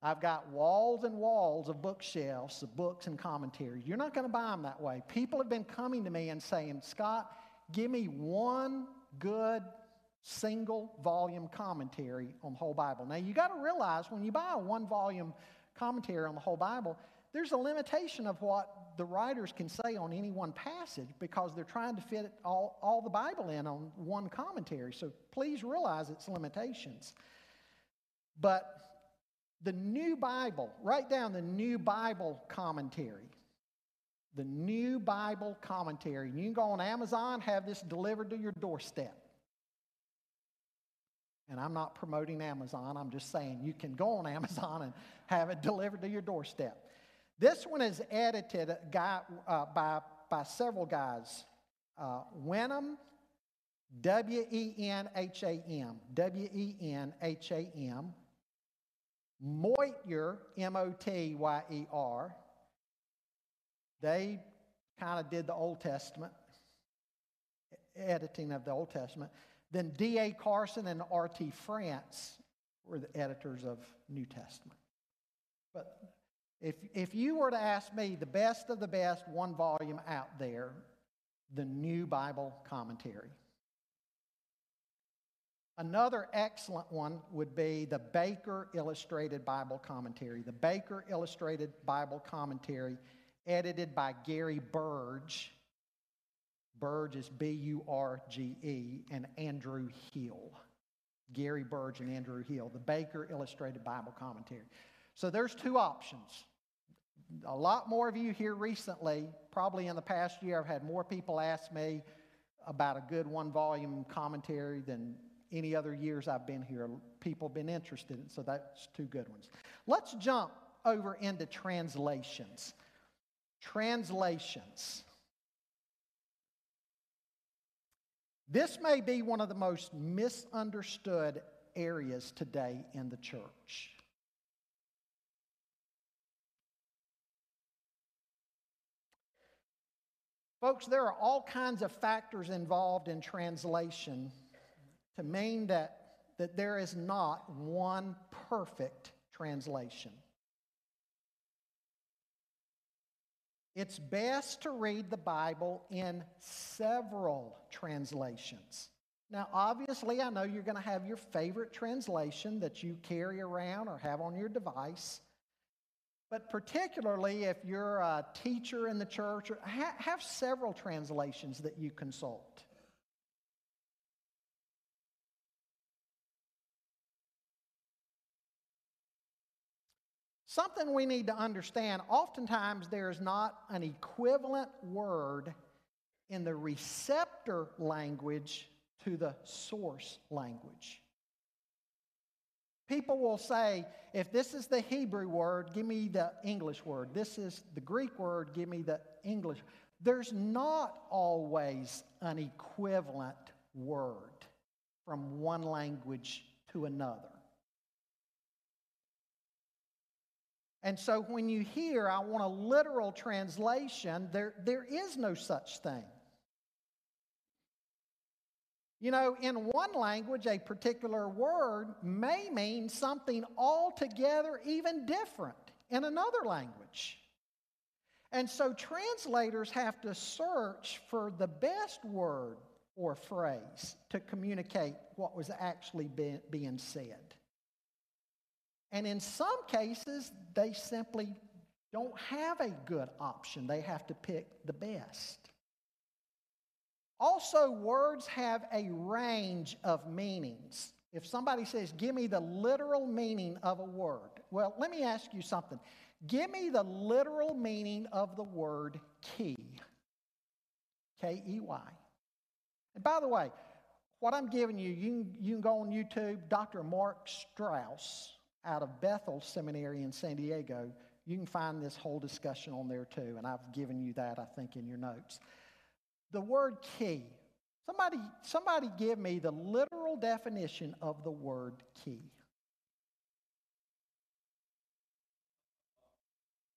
I've got walls and walls of bookshelves of books and commentaries. You're not going to buy them that way. People have been coming to me and saying, Scott, give me one good single volume commentary on the whole Bible. Now, you got to realize when you buy a one volume commentary on the whole Bible, there's a limitation of what the writers can say on any one passage because they're trying to fit all, all the Bible in on one commentary. So please realize its limitations. But the New Bible, write down the New Bible commentary. The New Bible commentary. You can go on Amazon, have this delivered to your doorstep. And I'm not promoting Amazon, I'm just saying you can go on Amazon and have it delivered to your doorstep. This one is edited guy, uh, by, by several guys. Uh, Wenham, W E N H A M, W E N H A M. Motyer, M O T Y E R. They kind of did the Old Testament, editing of the Old Testament. Then D.A. Carson and R.T. France were the editors of New Testament. But if, if you were to ask me the best of the best one volume out there, the New Bible Commentary. Another excellent one would be the Baker Illustrated Bible Commentary. The Baker Illustrated Bible Commentary, edited by Gary Burge. Burge is B U R G E, and Andrew Hill. Gary Burge and Andrew Hill, the Baker Illustrated Bible Commentary. So there's two options. A lot more of you here recently, probably in the past year, I've had more people ask me about a good one volume commentary than any other years I've been here. People have been interested, in. so that's two good ones. Let's jump over into translations. Translations. This may be one of the most misunderstood areas today in the church. Folks, there are all kinds of factors involved in translation to mean that, that there is not one perfect translation. It's best to read the Bible in several translations. Now, obviously, I know you're going to have your favorite translation that you carry around or have on your device. But particularly if you're a teacher in the church, have several translations that you consult. Something we need to understand oftentimes there's not an equivalent word in the receptor language to the source language. People will say, if this is the Hebrew word, give me the English word. This is the Greek word, give me the English. There's not always an equivalent word from one language to another. And so when you hear, I want a literal translation, there, there is no such thing. You know, in one language, a particular word may mean something altogether even different in another language. And so translators have to search for the best word or phrase to communicate what was actually being said. And in some cases, they simply don't have a good option. They have to pick the best. Also, words have a range of meanings. If somebody says, Give me the literal meaning of a word, well, let me ask you something. Give me the literal meaning of the word key. K E Y. And by the way, what I'm giving you, you can, you can go on YouTube, Dr. Mark Strauss out of Bethel Seminary in San Diego. You can find this whole discussion on there too, and I've given you that, I think, in your notes. The word key. Somebody, somebody give me the literal definition of the word key.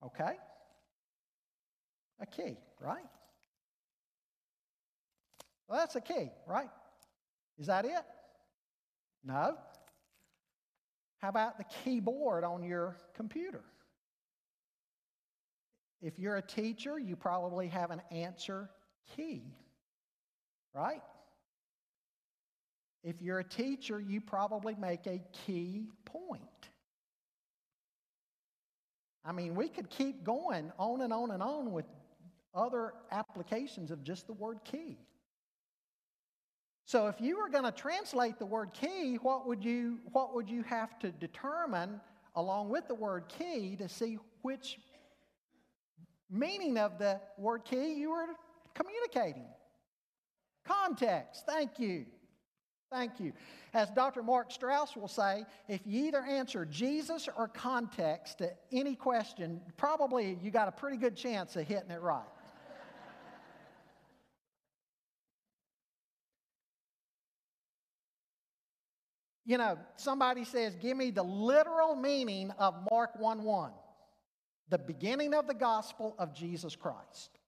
Okay? A key, right? Well, that's a key, right? Is that it? No. How about the keyboard on your computer? If you're a teacher, you probably have an answer key, right? If you're a teacher, you probably make a key point. I mean, we could keep going on and on and on with other applications of just the word key. So if you were going to translate the word key, what would you what would you have to determine along with the word key to see which meaning of the word key you were communicating? Context. Thank you. Thank you. As Dr. Mark Strauss will say, if you either answer Jesus or context to any question, probably you got a pretty good chance of hitting it right. you know, somebody says, Give me the literal meaning of Mark 1 1, the beginning of the gospel of Jesus Christ.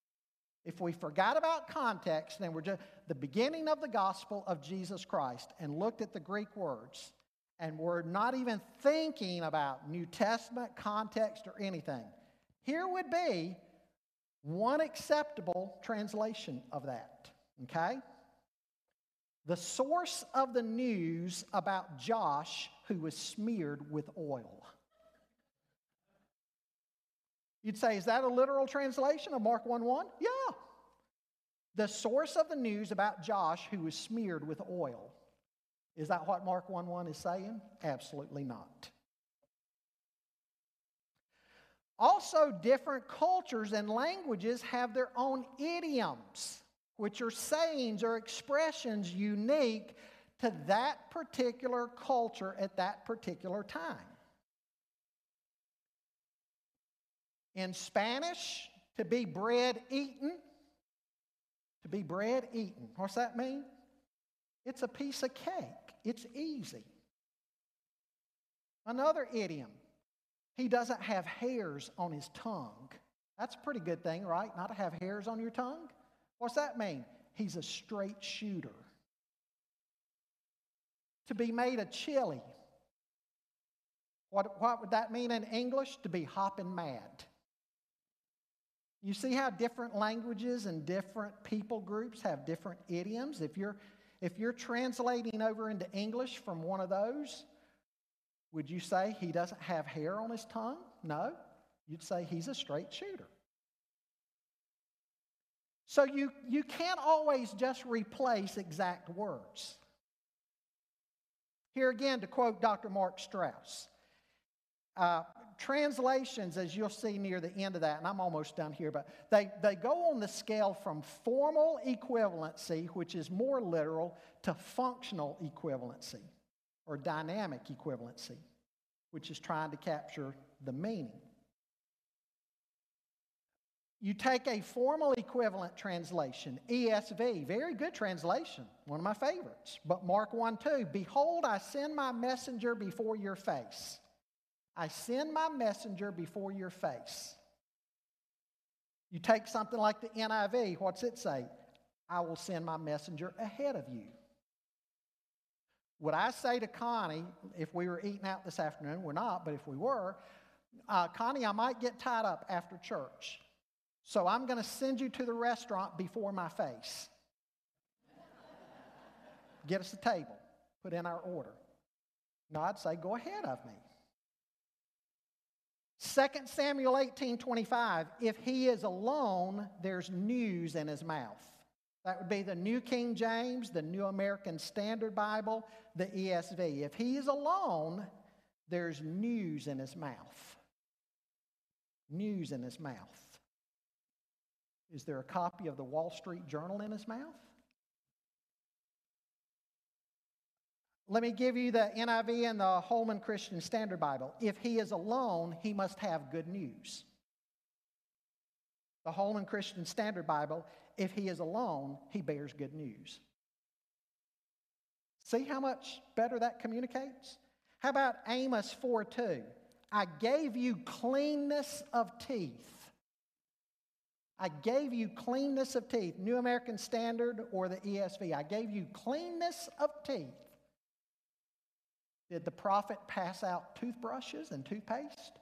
If we forgot about context and we're just the beginning of the gospel of Jesus Christ and looked at the Greek words and we're not even thinking about New Testament context or anything, here would be one acceptable translation of that. Okay? The source of the news about Josh who was smeared with oil. You'd say, is that a literal translation of Mark 1 1? Yeah. The source of the news about Josh who was smeared with oil. Is that what Mark 1 1 is saying? Absolutely not. Also, different cultures and languages have their own idioms, which are sayings or expressions unique to that particular culture at that particular time. In Spanish, to be bread eaten, to be bread eaten. What's that mean? It's a piece of cake, it's easy. Another idiom, he doesn't have hairs on his tongue. That's a pretty good thing, right? Not to have hairs on your tongue. What's that mean? He's a straight shooter. To be made a chili. What, what would that mean in English? To be hopping mad. You see how different languages and different people groups have different idioms? If you're, if you're translating over into English from one of those, would you say he doesn't have hair on his tongue? No. You'd say he's a straight shooter. So you, you can't always just replace exact words. Here again, to quote Dr. Mark Strauss uh, translations, as you'll see near the end of that, and I'm almost done here, but they, they go on the scale from formal equivalency, which is more literal, to functional equivalency or dynamic equivalency, which is trying to capture the meaning. You take a formal equivalent translation, ESV, very good translation, one of my favorites. But Mark 1 2, Behold, I send my messenger before your face. I send my messenger before your face. You take something like the NIV, what's it say? I will send my messenger ahead of you. Would I say to Connie, if we were eating out this afternoon, we're not, but if we were, uh, Connie, I might get tied up after church. So I'm going to send you to the restaurant before my face. Get us a table, put in our order. No, I'd say, go ahead of me. 2 Samuel 18 25, if he is alone, there's news in his mouth. That would be the New King James, the New American Standard Bible, the ESV. If he is alone, there's news in his mouth. News in his mouth. Is there a copy of the Wall Street Journal in his mouth? Let me give you the NIV and the Holman Christian Standard Bible. If he is alone, he must have good news. The Holman Christian Standard Bible, if he is alone, he bears good news. See how much better that communicates? How about Amos 4 2? I gave you cleanness of teeth. I gave you cleanness of teeth, New American Standard or the ESV. I gave you cleanness of teeth. Did the prophet pass out toothbrushes and toothpaste?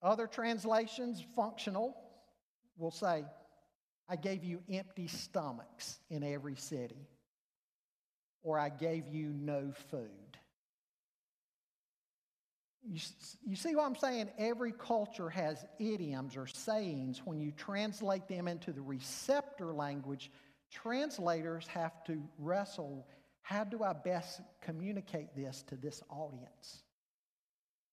Other translations, functional, will say, I gave you empty stomachs in every city, or I gave you no food. You, you see what I'm saying? Every culture has idioms or sayings. When you translate them into the receptor language, translators have to wrestle how do I best communicate this to this audience?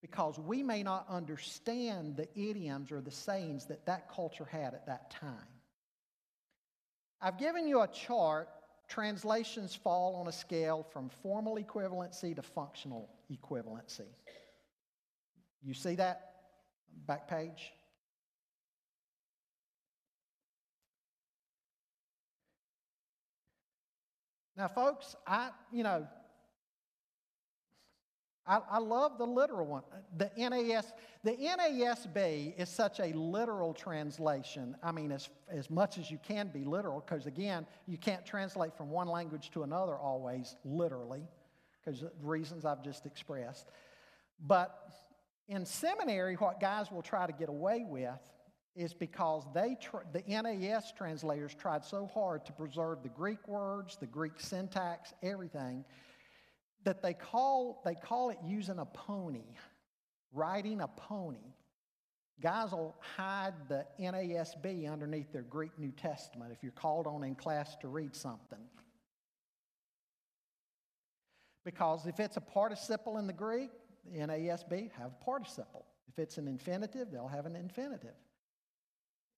Because we may not understand the idioms or the sayings that that culture had at that time. I've given you a chart. Translations fall on a scale from formal equivalency to functional equivalency. You see that? Back page. Now, folks, I, you know, I, I, love the literal one. The NAS, the NASB is such a literal translation. I mean, as, as much as you can be literal, because again, you can't translate from one language to another always literally, because of reasons I've just expressed. But in seminary, what guys will try to get away with is because they tr- the NAS translators tried so hard to preserve the Greek words, the Greek syntax, everything, that they call, they call it using a pony, riding a pony. Guys will hide the NASB underneath their Greek New Testament if you're called on in class to read something. Because if it's a participle in the Greek, the NASB have a participle. If it's an infinitive, they'll have an infinitive.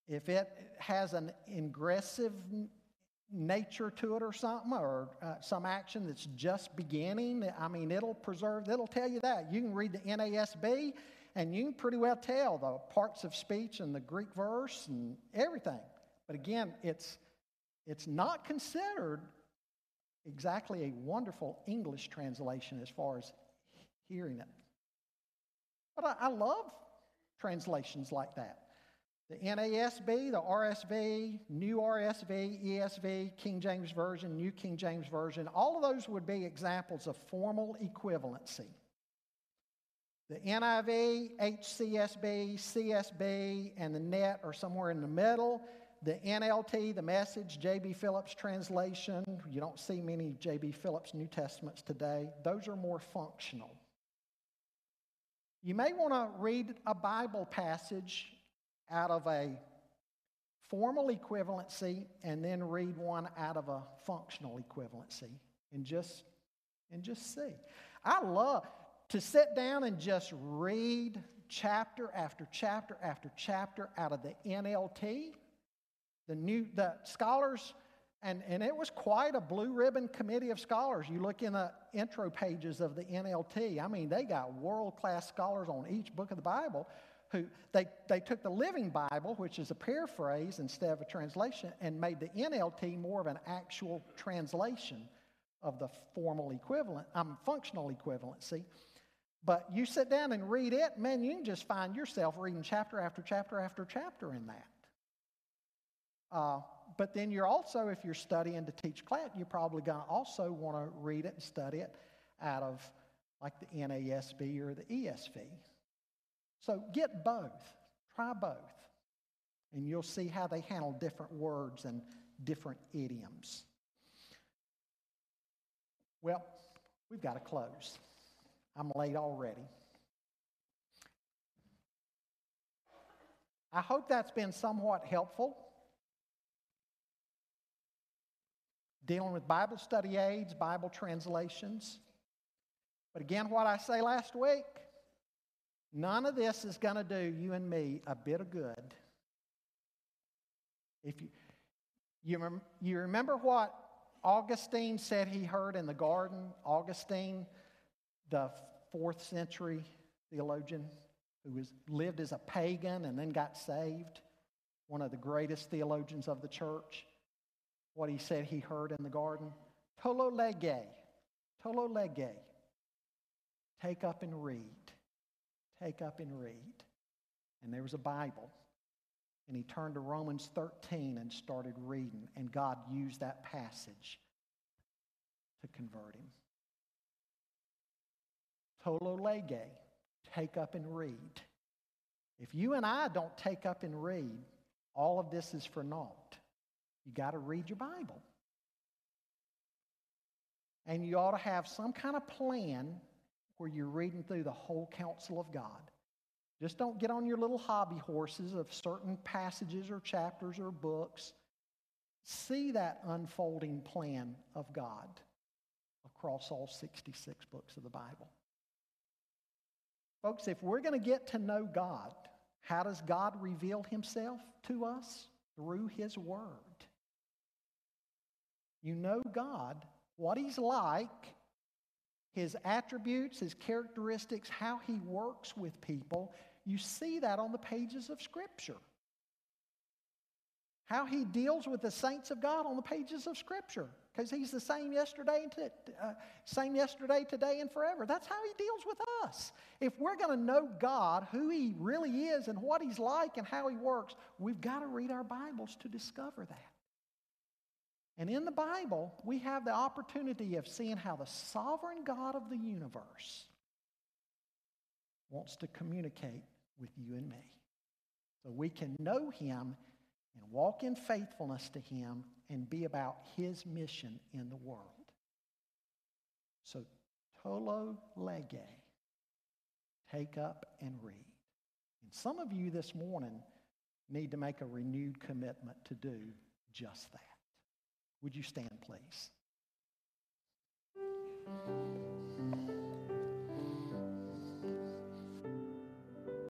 If it has an aggressive nature to it or something, or uh, some action that's just beginning, I mean, it'll preserve, it'll tell you that. You can read the NASB and you can pretty well tell the parts of speech and the Greek verse and everything. But again, it's, it's not considered exactly a wonderful English translation as far as hearing it. But I, I love translations like that. The NASB, the RSV, New RSV, ESV, King James Version, New King James Version, all of those would be examples of formal equivalency. The NIV, HCSB, CSB, and the NET are somewhere in the middle. The NLT, the message, J.B. Phillips translation, you don't see many J.B. Phillips New Testaments today. Those are more functional. You may want to read a Bible passage out of a formal equivalency and then read one out of a functional equivalency and just and just see. I love to sit down and just read chapter after chapter after chapter out of the NLT. The new the scholars and, and it was quite a blue ribbon committee of scholars. You look in the intro pages of the NLT, I mean, they got world class scholars on each book of the Bible who they, they took the Living Bible, which is a paraphrase instead of a translation, and made the NLT more of an actual translation of the formal equivalent, um, functional equivalency. But you sit down and read it, man, you can just find yourself reading chapter after chapter after chapter in that. Uh, but then you're also, if you're studying to teach class, you're probably going to also want to read it and study it out of like the NASB or the ESV. So get both, try both, and you'll see how they handle different words and different idioms. Well, we've got to close. I'm late already. I hope that's been somewhat helpful. Dealing with Bible study aids, Bible translations. But again, what I say last week None of this is going to do you and me a bit of good. If you, you, you remember what Augustine said he heard in the garden? Augustine, the fourth century theologian who was, lived as a pagan and then got saved, one of the greatest theologians of the church. What he said he heard in the garden? Tolle lege, tolle lege. Take up and read take up and read. and there was a Bible. And he turned to Romans 13 and started reading, and God used that passage to convert him. Tolle lege, take up and read. If you and I don't take up and read, all of this is for naught. You got to read your Bible. And you ought to have some kind of plan where you're reading through the whole counsel of God. Just don't get on your little hobby horses of certain passages or chapters or books. See that unfolding plan of God across all 66 books of the Bible. Folks, if we're going to get to know God, how does God reveal himself to us? Through his word. You know God, what he's like, his attributes, his characteristics, how he works with people. You see that on the pages of Scripture. How he deals with the saints of God on the pages of Scripture. Because he's the same yesterday, uh, same yesterday, today, and forever. That's how he deals with us. If we're going to know God, who he really is, and what he's like, and how he works, we've got to read our Bibles to discover that. And in the Bible, we have the opportunity of seeing how the sovereign God of the universe wants to communicate with you and me. So we can know him and walk in faithfulness to him and be about his mission in the world. So, tolle lege, take up and read. And some of you this morning need to make a renewed commitment to do just that. Would you stand, please?